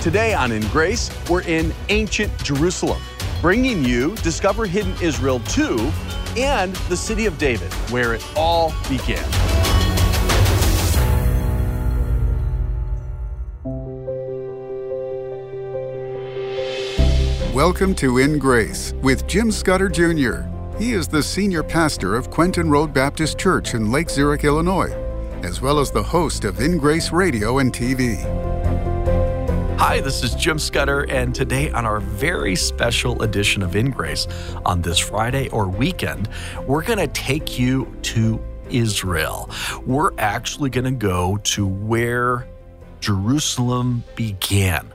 Today on In Grace, we're in ancient Jerusalem, bringing you Discover Hidden Israel 2 and the City of David, where it all began. Welcome to In Grace with Jim Scudder Jr. He is the senior pastor of Quentin Road Baptist Church in Lake Zurich, Illinois, as well as the host of In Grace Radio and TV. Hi, this is Jim Scudder, and today on our very special edition of In Grace on this Friday or weekend, we're going to take you to Israel. We're actually going to go to where Jerusalem began.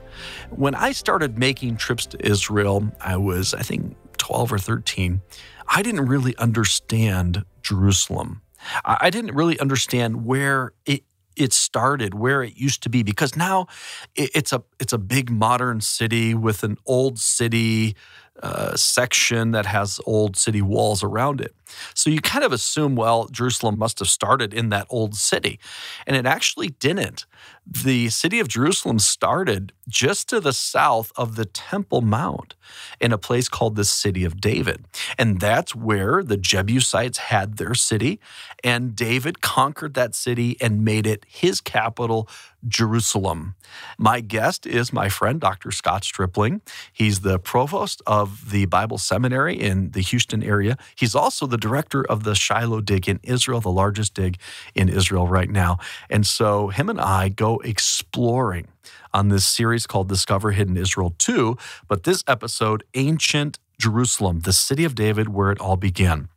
When I started making trips to Israel, I was, I think, 12 or 13. I didn't really understand Jerusalem. I didn't really understand where it it started, where it used to be, because now it's a it's a big modern city with an old city uh, section that has old city walls around it. So you kind of assume, well, Jerusalem must have started in that old city, and it actually didn't the city of Jerusalem started just to the south of the Temple Mount in a place called the City of David. And that's where the Jebusites had their city. And David conquered that city and made it his capital, Jerusalem. My guest is my friend, Dr. Scott Stripling. He's the provost of the Bible Seminary in the Houston area. He's also the director of the Shiloh Dig in Israel, the largest dig in Israel right now. And so him and I go exploring on this series called Discover Hidden Israel 2, but this episode, Ancient Jerusalem, the city of David, where it all began.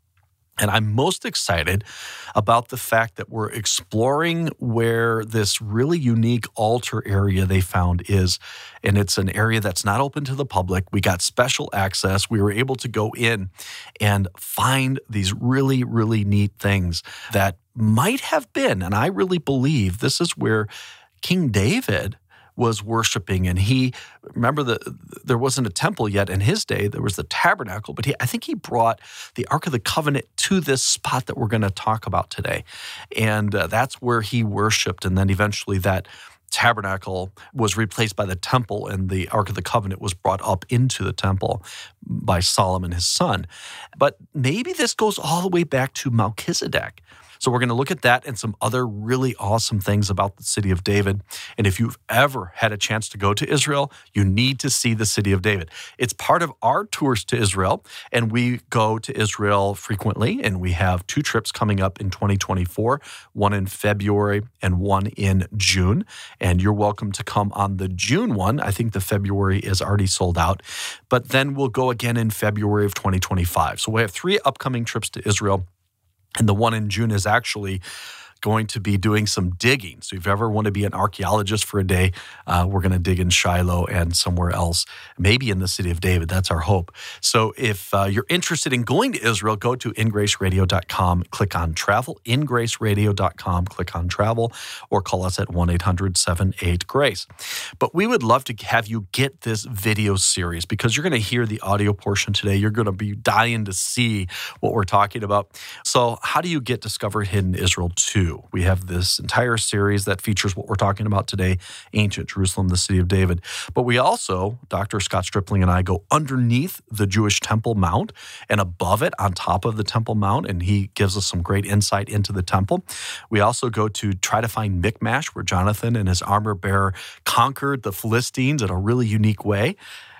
And I'm most excited about the fact that we're exploring where this really unique altar area they found is. And it's an area that's not open to the public. We got special access. We were able to go in and find these really, really neat things that might have been, and I really believe this is where King David was worshiping. And he remember that there wasn't a temple yet in his day. There was the tabernacle but he, i think he brought the ark of the covenant to this spot that we're going to talk about today. And uh, that's where he worshiped. And then eventually that tabernacle was replaced by the temple and the ark of the covenant was brought up into the temple by solomon his son. But maybe this goes all the way back to melchizedek so we're going to look at that and some other really awesome things about the city of David. And if you've ever had a chance to go to Israel, you need to see the city of David. It's part of our tours to Israel, and we go to Israel frequently. And we have two trips coming up in 2024 one in February and one in June. And you're welcome to come on the June one. I think the February is already sold out. But then we'll go again in February of 2025. So we have three upcoming trips to Israel. And the one in June is actually going to be doing some digging. So if you ever want to be an archaeologist for a day, uh, we're going to dig in Shiloh and somewhere else, maybe in the city of David. That's our hope. So if uh, you're interested in going to Israel, go to ingraceradio.com, click on travel, ingraceradio.com, click on travel, or call us at 1 800 78 Grace. But we would love to have you get this video series because you're going to hear the audio portion today. You're going to be dying to see what we're talking about. So, how do you get Discover Hidden Israel 2? We have this entire series that features what we're talking about today ancient Jerusalem, the city of David. But we also, Dr. Scott Stripling and I, go underneath the Jewish Temple Mount and above it on top of the Temple Mount, and he gives us some great insight into the temple. We also go to try to find Michmash, where Jonathan and his armor bearer conquered the Philistines in a really unique way.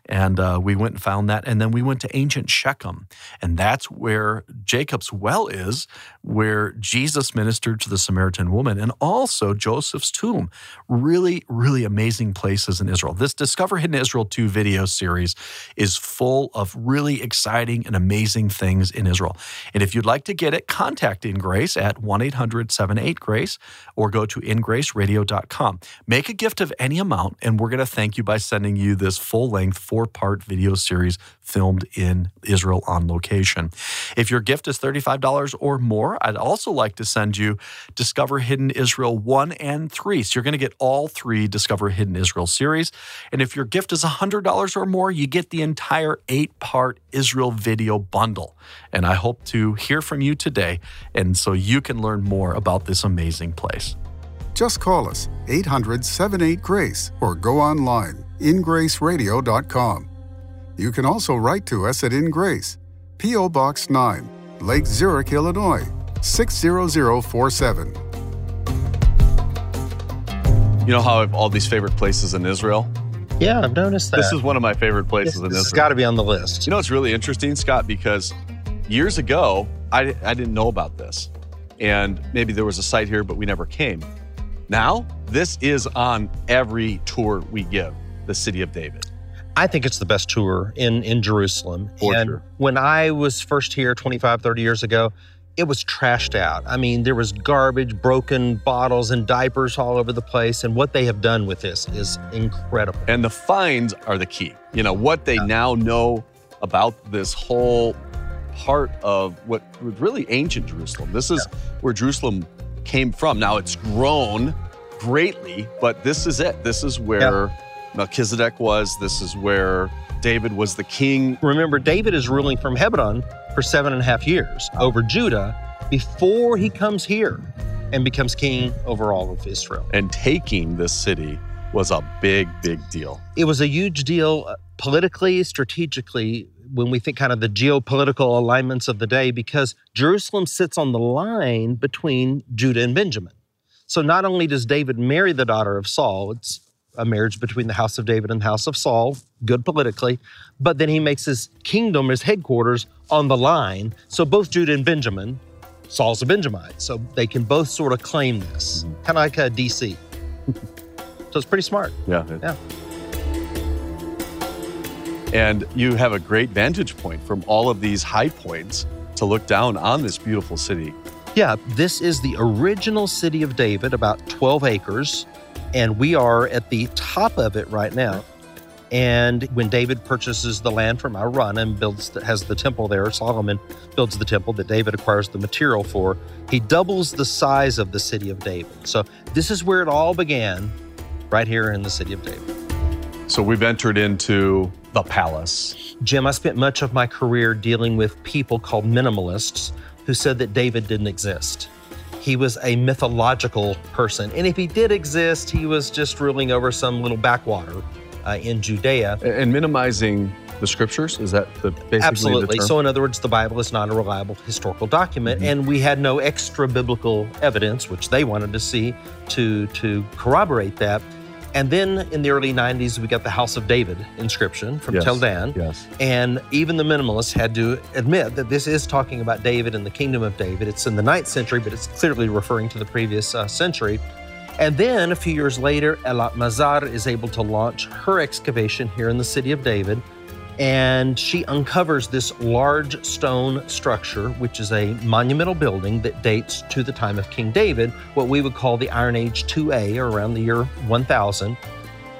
And uh, we went and found that. And then we went to ancient Shechem. And that's where Jacob's well is, where Jesus ministered to the Samaritan woman, and also Joseph's tomb. Really, really amazing places in Israel. This Discover Hidden Israel 2 video series is full of really exciting and amazing things in Israel. And if you'd like to get it, contact In Grace at 1 800 78 Grace or go to ingraceradio.com. Make a gift of any amount, and we're going to thank you by sending you this full length four part video series filmed in Israel on location. If your gift is $35 or more, I'd also like to send you Discover Hidden Israel 1 and 3. So you're going to get all three Discover Hidden Israel series. And if your gift is $100 or more, you get the entire eight part Israel video bundle. And I hope to hear from you today, and so you can learn more about this amazing place. Just call us 800 78 Grace or go online ingraceradio.com. You can also write to us at InGrace, P.O. Box 9, Lake Zurich, Illinois 60047. You know how I have all these favorite places in Israel? Yeah, I've noticed that. This is one of my favorite places this, in this Israel. has got to be on the list. You know, it's really interesting, Scott, because years ago, I, I didn't know about this. And maybe there was a site here, but we never came. Now, this is on every tour we give, the city of David. I think it's the best tour in, in Jerusalem. For and sure. when I was first here 25, 30 years ago, it was trashed out. I mean, there was garbage, broken bottles, and diapers all over the place. And what they have done with this is incredible. And the finds are the key. You know, what they now know about this whole part of what was really ancient Jerusalem. This is where Jerusalem came from. Now it's grown greatly, but this is it. This is where Melchizedek was. This is where David was the king. Remember, David is ruling from Hebron for seven and a half years over Judah before he comes here and becomes king over all of Israel. And taking this city was a big, big deal. It was a huge deal uh, politically, strategically, when we think kind of the geopolitical alignments of the day, because Jerusalem sits on the line between Judah and Benjamin. So not only does David marry the daughter of Saul, it's a marriage between the house of David and the house of Saul, good politically, but then he makes his kingdom, his headquarters on the line. So both Judah and Benjamin, Saul's a Benjamite, so they can both sort of claim this, mm-hmm. kind of like uh, a DC. so it's pretty smart. Yeah. Yeah. And you have a great vantage point from all of these high points to look down on this beautiful city. Yeah, this is the original city of David, about 12 acres, and we are at the top of it right now. And when David purchases the land from Araunah and builds, has the temple there, Solomon builds the temple that David acquires the material for. He doubles the size of the city of David. So this is where it all began, right here in the city of David. So we've entered into the palace. Jim, I spent much of my career dealing with people called minimalists who said that David didn't exist. He was a mythological person. And if he did exist, he was just ruling over some little backwater uh, in Judea. And minimizing the scriptures, is that the basically Absolutely. the term? So, in other words, the Bible is not a reliable historical document, and we had no extra biblical evidence, which they wanted to see, to to corroborate that. And then in the early 90s, we got the House of David inscription from Yes. Tel Dan. Yes. And even the minimalists had to admit that this is talking about David and the kingdom of David. It's in the ninth century, but it's clearly referring to the previous uh, century. And then a few years later, Eilat Mazar is able to launch her excavation here in the city of David. And she uncovers this large stone structure, which is a monumental building that dates to the time of King David, what we would call the Iron Age 2A, or around the year 1000.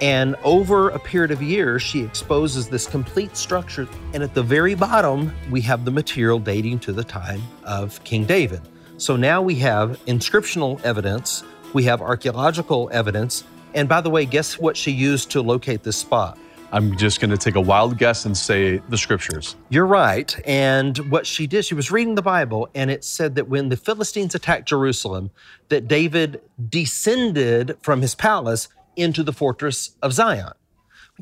And over a period of years, she exposes this complete structure. And at the very bottom, we have the material dating to the time of King David. So now we have inscriptional evidence, we have archaeological evidence. And by the way, guess what she used to locate this spot? I'm just going to take a wild guess and say the scriptures. You're right. And what she did, she was reading the Bible, and it said that when the Philistines attacked Jerusalem, that David descended from his palace into the fortress of Zion.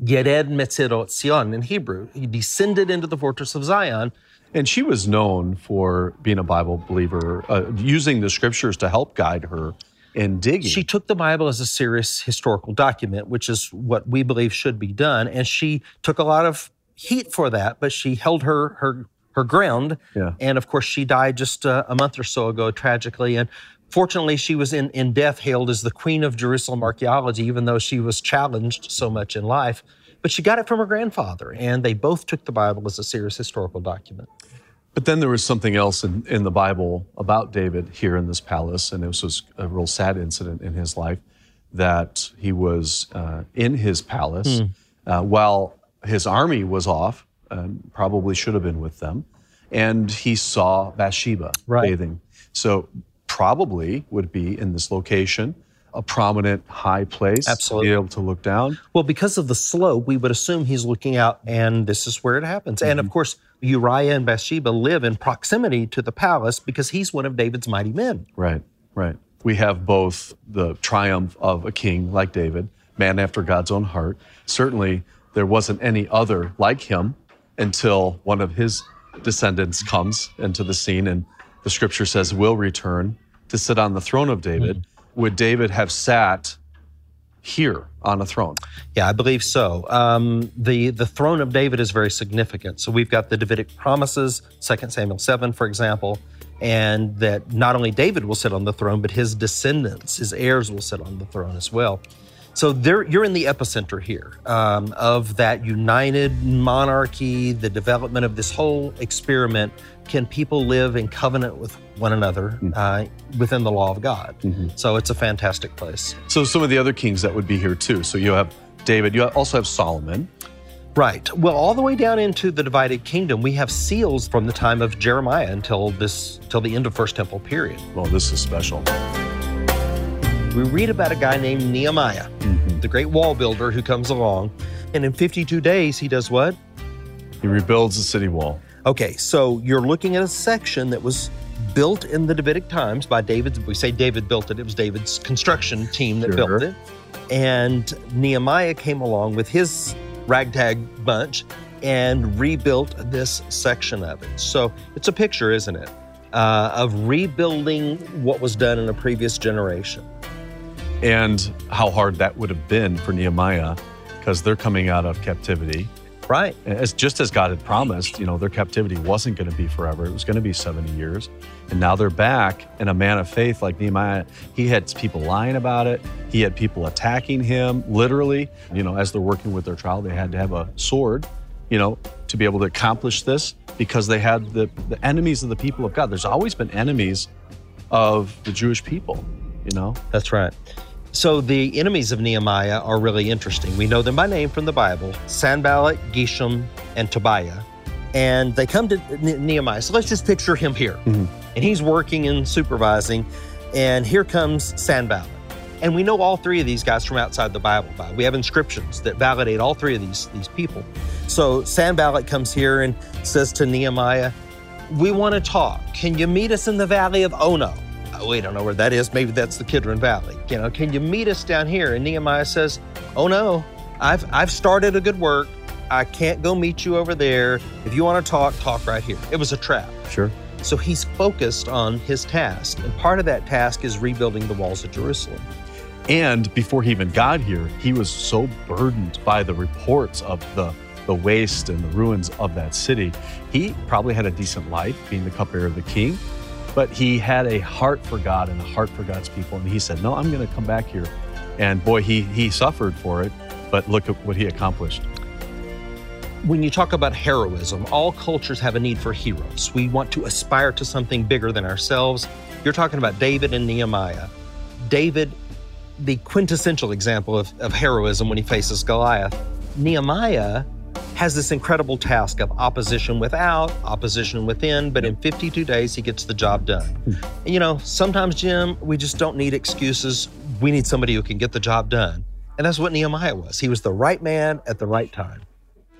Yered Metzirot Zion in Hebrew. He descended into the fortress of Zion. And she was known for being a Bible believer, uh, using the scriptures to help guide her in digging. She took the Bible as a serious historical document, which is what we believe should be done. And she took a lot of heat for that, but she held her her her ground. Yeah. And of course, she died just uh, a month or so ago, tragically. And fortunately, she was in in death hailed as the queen of Jerusalem archaeology, even though she was challenged so much in life. But she got it from her grandfather, and they both took the Bible as a serious historical document. But then there was something else in, in the Bible about David here in this palace, and this was a real sad incident in his life that he was uh, in his palace uh, while his army was off, and probably should have been with them, and he saw Bathsheba Right. bathing. So probably would be in this location, a prominent high place, Absolutely. to be able to look down. Well, because of the slope, we would assume he's looking out, and this is where it happens. And of course, Uriah and Bathsheba live in proximity to the palace because he's one of David's mighty men. Right, right. We have both the triumph of a king like David, man after God's own heart. Certainly, there wasn't any other like him until one of his descendants comes into the scene and the scripture says will return to sit on the throne of David. Mm-hmm. Would David have sat here on a throne? Yeah, I believe so. Um, the the throne of David is very significant. So we've got the Davidic promises, 2 Samuel 7, for example, and that not only David will sit on the throne, but his descendants, his heirs will sit on the throne as well. So there, you're in the epicenter here um, of that united monarchy, the development of this whole experiment. Can people live in covenant with one another mm-hmm. uh, within the law of God? Mm-hmm. So it's a fantastic place. So some of the other kings that would be here too. So you have David. You also have Solomon. Right. Well, all the way down into the divided kingdom, we have seals from the time of Jeremiah until this till the end of First Temple period. Well, this is special we read about a guy named Nehemiah, mm-hmm. the great wall builder who comes along. And in 52 days, he does what? He rebuilds the city wall. Okay, so you're looking at a section that was built in the Davidic times by David. We say David built it, it was David's construction team that sure. built it. And Nehemiah came along with his ragtag bunch and rebuilt this section of it. So it's a picture, isn't it, uh, of rebuilding what was done in a previous generation and how hard that would have been for Nehemiah because they're coming out of captivity. Right. As just as God had promised, you know, their captivity wasn't going to be forever. It was going to be 70 years. And now they're back. And a man of faith like Nehemiah, he had people lying about it. He had people attacking him, literally. You know, as they're working with their trial, they had to have a sword, you know, to be able to accomplish this because they had the, the enemies of the people of God. There's always been enemies of the Jewish people, you know? That's right. So the enemies of Nehemiah are really interesting. We know them by name from the Bible Sanballat, Geshem, and Tobiah. And they come to Nehemiah. So let's just picture him here. Mm-hmm. And he's working and supervising. And here comes Sanballat. And we know all three of these guys from outside the Bible. We have inscriptions that validate all three of these, these people. So Sanballat comes here and says to Nehemiah, We want to talk. Can you meet us in the valley of Ono? Oh, we don't know where that is. Maybe that's the Kidron Valley. You know, can you meet us down here? And Nehemiah says, Oh no, I've I've started a good work. I can't go meet you over there. If you want to talk, talk right here. It was a trap. Sure. So he's focused on his task. And part of that task is rebuilding the walls of Jerusalem. And before he even got here, he was so burdened by the reports of the the waste and the ruins of that city. He probably had a decent life being the cupbearer of the king, but he had a heart for God and a heart for God's people. And he said, No, I'm going to come back here. And boy, he, he suffered for it, but look at what he accomplished. When you talk about heroism, all cultures have a need for heroes. We want to aspire to something bigger than ourselves. You're talking about David and Nehemiah. David, the quintessential example of, of heroism when he faces Goliath. Nehemiah has this incredible task of opposition without, opposition within, but in 52 days, he gets the job done. And, hmm. you know, sometimes, Jim, we just don't need excuses. We need somebody who can get the job done. And that's what Nehemiah was. He was the right man at the right time.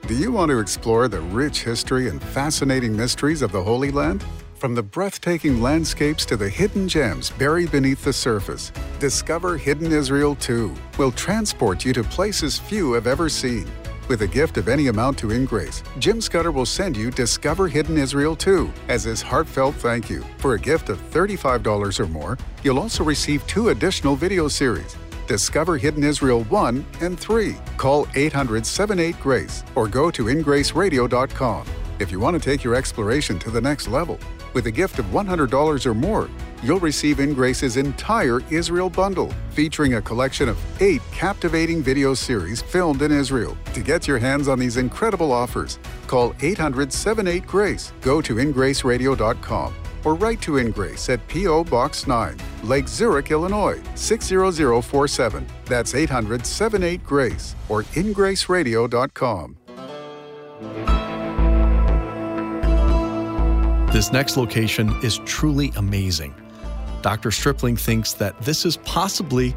Do you want to explore the rich history and fascinating mysteries of the Holy Land? From the breathtaking landscapes to the hidden gems buried beneath the surface, Discover Hidden Israel 2 will transport you to places few have ever seen with a gift of any amount to InGrace, Jim Scudder will send you Discover Hidden Israel 2 as his heartfelt thank you. For a gift of $35 or more, you'll also receive two additional video series Discover Hidden Israel 1 and 3. Call 800 78 Grace or go to ingraceradio.com if you want to take your exploration to the next level. With a gift of $100 or more, you'll receive InGrace's entire Israel bundle, featuring a collection of eight captivating video series filmed in Israel. To get your hands on these incredible offers, call 800 78 Grace, go to ingraceradio.com, or write to InGrace at P.O. Box 9, Lake Zurich, Illinois 60047. That's 800 78 Grace or ingraceradio.com. This next location is truly amazing. Dr. Stripling thinks that this is possibly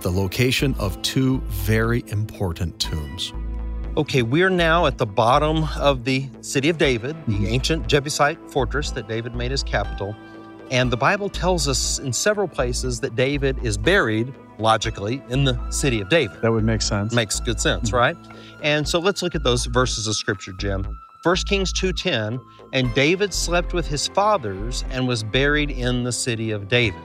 the location of two very important tombs. Okay, we're now at the bottom of the city of David, the mm-hmm. ancient Jebusite fortress that David made his capital. And the Bible tells us in several places that David is buried logically in the city of David. That would make sense. Makes good sense, Mhm. right? And so let's look at those verses of scripture, Jim. 1 Kings 2:10, and David slept with his fathers and was buried in the city of David.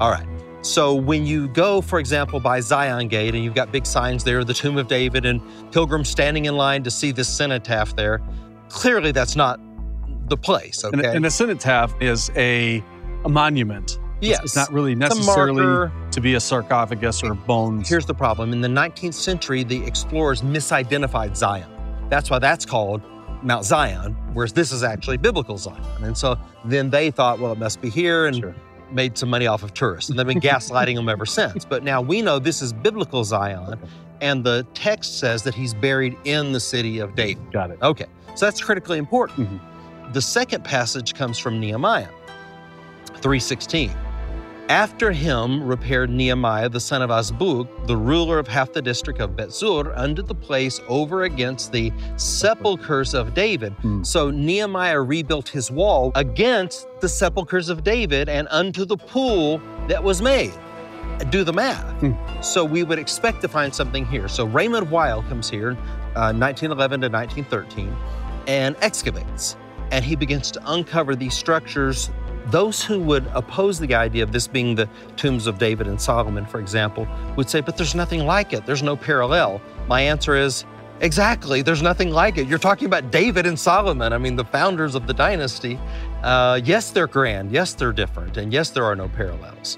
All right. So when you go, for example, by Zion Gate and you've got big signs there, the tomb of David, and pilgrims standing in line to see this cenotaph there, clearly that's not the place. And, Okay. and a cenotaph is a, a monument. It's- yes. It's not really necessarily to be a sarcophagus or bones. Here's the problem. In the 19th century, the explorers misidentified Zion. That's why that's called Mount Zion, whereas this is actually biblical Zion. And so then they thought, well, it must be here and Sure. made some money off of tourists. And they've been gaslighting them ever since. But now we know this is biblical Zion, and the text says that he's buried in the city of David. Got it. Okay, so that's critically important. Mhm. The second passage comes from Nehemiah 3:16. After him repaired Nehemiah the son of Azbuk, the ruler of half the district of Betzur, unto the place over against the sepulchres of David. Hmm. So Nehemiah rebuilt his wall against the sepulchres of David and unto the pool that was made. Do the math. Hmm. So we would expect to find something here. So Raymond Weill comes here, uh, 1911 to 1913, and excavates. And he begins to uncover these structures. Those who would oppose the idea of this being the tombs of David and Solomon, for example, would say, but there's nothing like it. There's no parallel. My answer is, exactly, there's nothing like it. You're talking about David and Solomon. I mean, the founders of the dynasty. Uh, yes, they're grand. Yes, they're different. And yes, there are no parallels.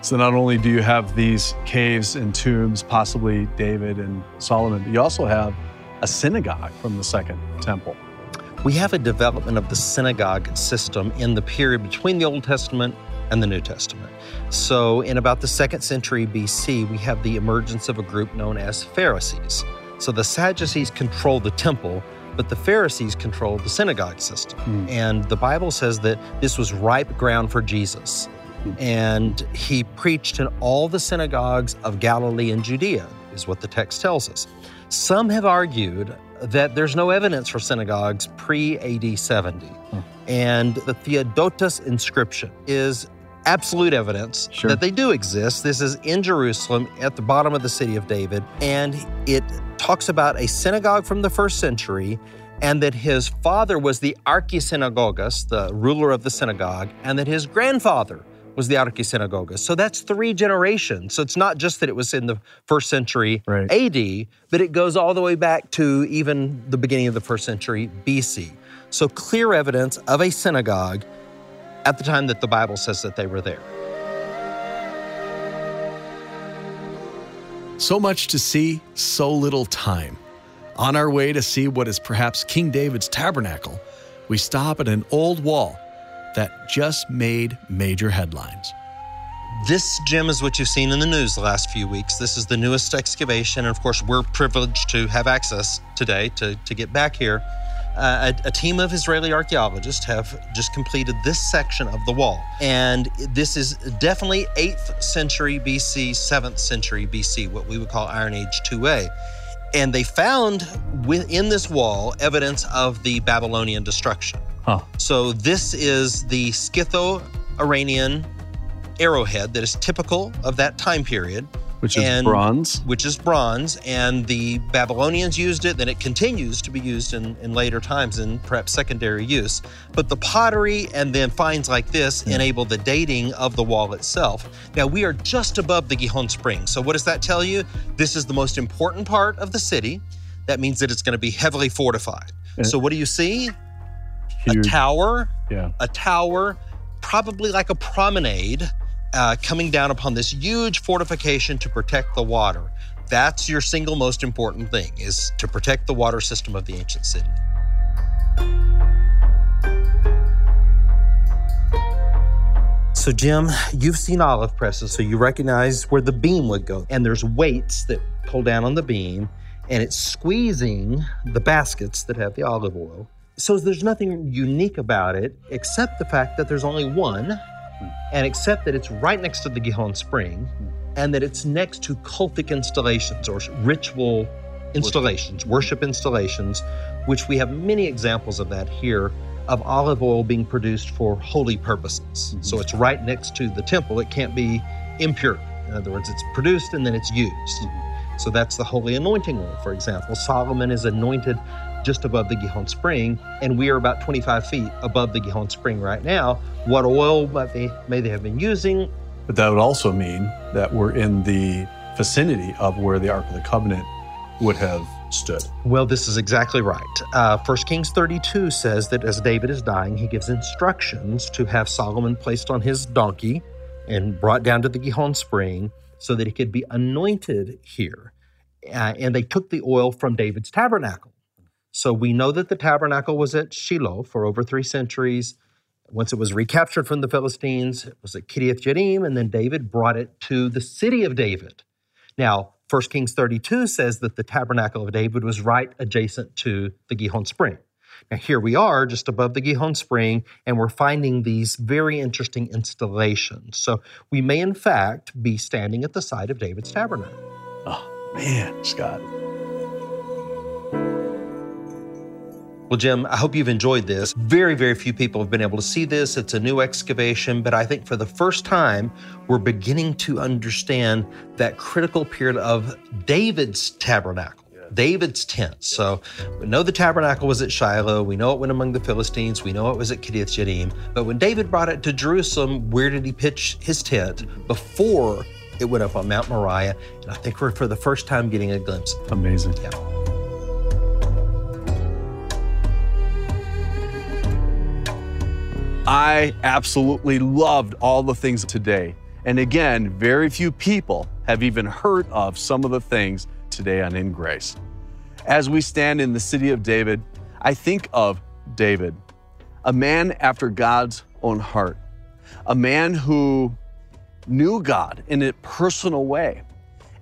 So not only do you have these caves and tombs, possibly David and Solomon, but you also have a synagogue from the second temple. We have a development of the synagogue system in the period between the Old Testament and the New Testament. So, in about the second century BC, we have the emergence of a group known as Pharisees. So, the Sadducees control the temple, but the Pharisees control the synagogue system. Hmm. And the Bible says that this was ripe ground for Jesus. Hmm. And he preached in all the synagogues of Galilee and Judea, is what the text tells us. Some have argued that there's no evidence for synagogues pre AD 70. Hmm. And the Theodotus inscription is absolute evidence Sure. that they do exist. This is in Jerusalem at the bottom of the city of David. And it talks about a synagogue from the first century and that his father was the archisynagogus, the ruler of the synagogue, and that his grandfather was the archisynagogus. So that's three generations. So it's not just that it was in the first century Right. AD, but it goes all the way back to even the beginning of the first century BC. So clear evidence of a synagogue at the time that the Bible says that they were there. So much to see, so little time. On our way to see what is perhaps King David's tabernacle, we stop at an old wall that just made major headlines. This, Jim is what you've seen in the news the last few weeks. This is the newest excavation. And of course, we're privileged to have access today to, to get back here. Uh, a, a team of Israeli archaeologists have just completed this section of the wall. And this is definitely 8th century BC, 7th century BC, what we would call Iron Age 2A. And they found within this wall evidence of the Babylonian destruction. Huh. So this is the Scytho Iranian arrowhead that is typical of that time period, Which is And- bronze. which is bronze. And the Babylonians used it, then it continues to be used in, in later times in perhaps secondary use. But the pottery and then finds like this Yeah. enable the dating of the wall itself. Now we are just above the Gihon Spring. So what does that tell you? This is the most important part of the city. That means that it's going to be heavily fortified. Yeah. So what do you see? A tower Yeah. a tower, probably like a promenade, uh, coming down upon this huge fortification to protect the water. That's your single most important thing is to protect the water system of the ancient city. So, Jim, you've seen olive presses, so you recognize where the beam would go. And there's weights that pull down on the beam, and it's squeezing the baskets that have the olive oil. So, there's nothing unique about it except the fact that there's only one, hmm. and except that it's right next to the Gihon Spring, hmm. and that it's next to cultic installations or ritual installations, worship installations, which we have many examples of that here of olive oil being produced for holy purposes. Mhm. So it's right next to the temple. It can't be impure. In other words, it's produced and then it's used. Hmm. So that's the holy anointing oil, for example. Solomon is anointed just above the Gihon Spring, and we are about 25 feet above the Gihon Spring right now. What oil might they, may they have been using? But that would also mean that we're in the vicinity of where the Ark of the Covenant would have stood. Well, this is exactly right. Uh, 1 Kings 32 says that as David is dying, he gives instructions to have Solomon placed on his donkey and brought down to the Gihon Spring so that he could be anointed here. Uh, and they took the oil from David's tabernacle. So we know that the tabernacle was at Shiloh for over three centuries. Once it was recaptured from the Philistines, it was at Kiriath Jearim, and then David brought it to the city of David. Now, 1 Kings 32 says that the tabernacle of David was right adjacent to the Gihon Spring. Now, here we are just above the Gihon Spring, and we're finding these very interesting installations. So, we may in fact be standing at the site of David's tabernacle. Oh, man, Scott. Well, Jim, I hope you've enjoyed this. Very, very few people have been able to see this. It's a new excavation, but I think for the first time, we're beginning to understand that critical period of David's tabernacle. David's tent. So we know the tabernacle was at Shiloh. We know it went among the Philistines. We know it was at Kiriath Jearim. But when David brought it to Jerusalem, where did he pitch his tent mm-hmm. before it went up on Mount Moriah? And I think we're for the first time getting a glimpse. Amazing. Yeah. I absolutely loved all the things today. And again, very few people have even heard of some of the things today on In Grace. As we stand in the city of David, I think of David, a man after God's own heart, a man who knew God in a personal way.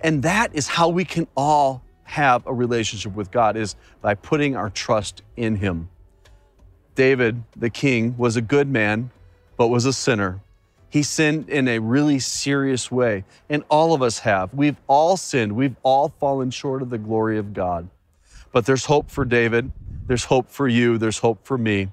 And that is how we can all have a relationship with God is by putting our trust in him. David, the king, was a good man, but was a sinner. He sinned in a really serious way, and all of us have. We've all sinned. We've all fallen short of the glory of God. But there's hope for David. There's hope for you. There's hope for me.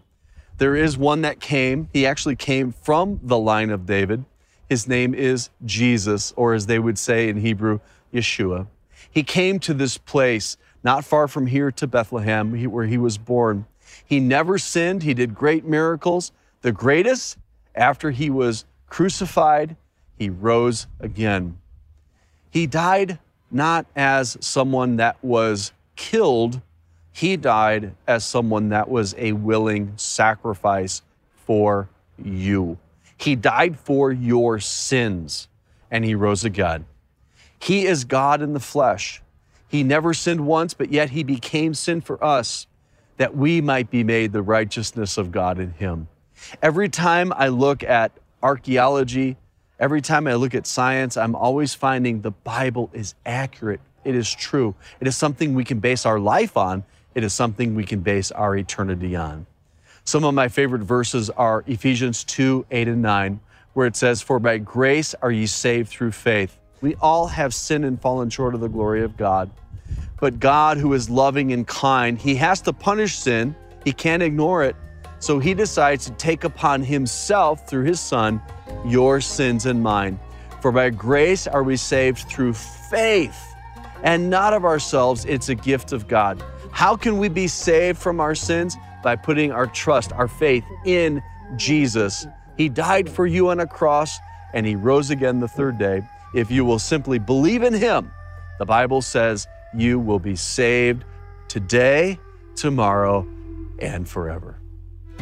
There is one that came. He actually came from the line of David. His name is Jesus, or as they would say in Hebrew, Yeshua. He came to this place not far from here to Bethlehem, where he was born. He never sinned. He did great miracles. The greatest, after he was crucified, he rose again. He died not as someone that was killed, he died as someone that was a willing sacrifice for you. He died for your sins and he rose again. He is God in the flesh. He never sinned once, but yet he became sin for us that we might be made the righteousness of God in him. Every time I look at archaeology, every time I look at science, I'm always finding the Bible is accurate. It is true. It is something we can base our life on. It is something we can base our eternity on. Some of my favorite verses are Ephesians 2 8 and 9, where it says, For by grace are ye saved through faith. We all have sinned and fallen short of the glory of God. But God, who is loving and kind, He has to punish sin. He can't ignore it. So He decides to take upon Himself through His Son your sins and mine. For by grace are we saved through faith, and not of ourselves. It's a gift of God. How can we be saved from our sins? By putting our trust, our faith in Jesus. He died for you on a cross, and He rose again the third day. If you will simply believe in Him, the Bible says you will be saved today, tomorrow, and forever.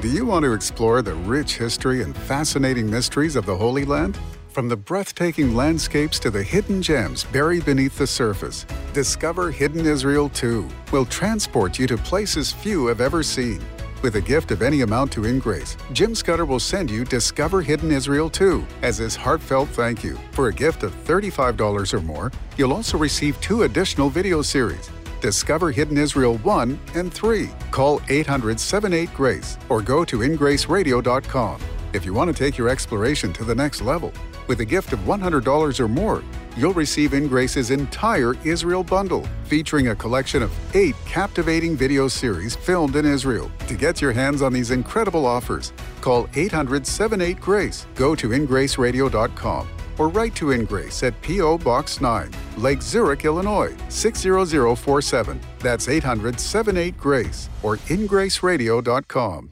Do you want to explore the rich history and fascinating mysteries of the Holy Land? From the breathtaking landscapes to the hidden gems buried beneath the surface, Discover Hidden Israel 2 will transport you to places few have ever seen. With a gift of any amount to InGrace, Jim Scudder will send you Discover Hidden Israel 2 as his heartfelt thank you. For a gift of $35 or more, you'll also receive two additional video series Discover Hidden Israel 1 and 3. Call 800 78 Grace or go to ingraceradio.com. If you want to take your exploration to the next level, with a gift of $100 or more, you'll receive InGrace's entire Israel bundle, featuring a collection of eight captivating video series filmed in Israel. To get your hands on these incredible offers, call 800 78 Grace, go to ingraceradio.com, or write to In Grace at P.O. Box 9, Lake Zurich, Illinois 60047. That's 800 78 Grace or ingraceradio.com.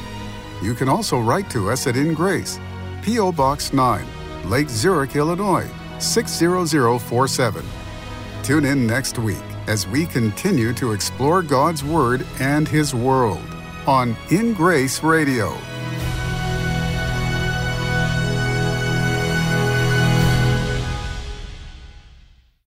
You can also write to us at In Grace, P.O. Box 9, Lake Zurich, Illinois 60047. Tune in next week as we continue to explore God's Word and His world on In Grace Radio.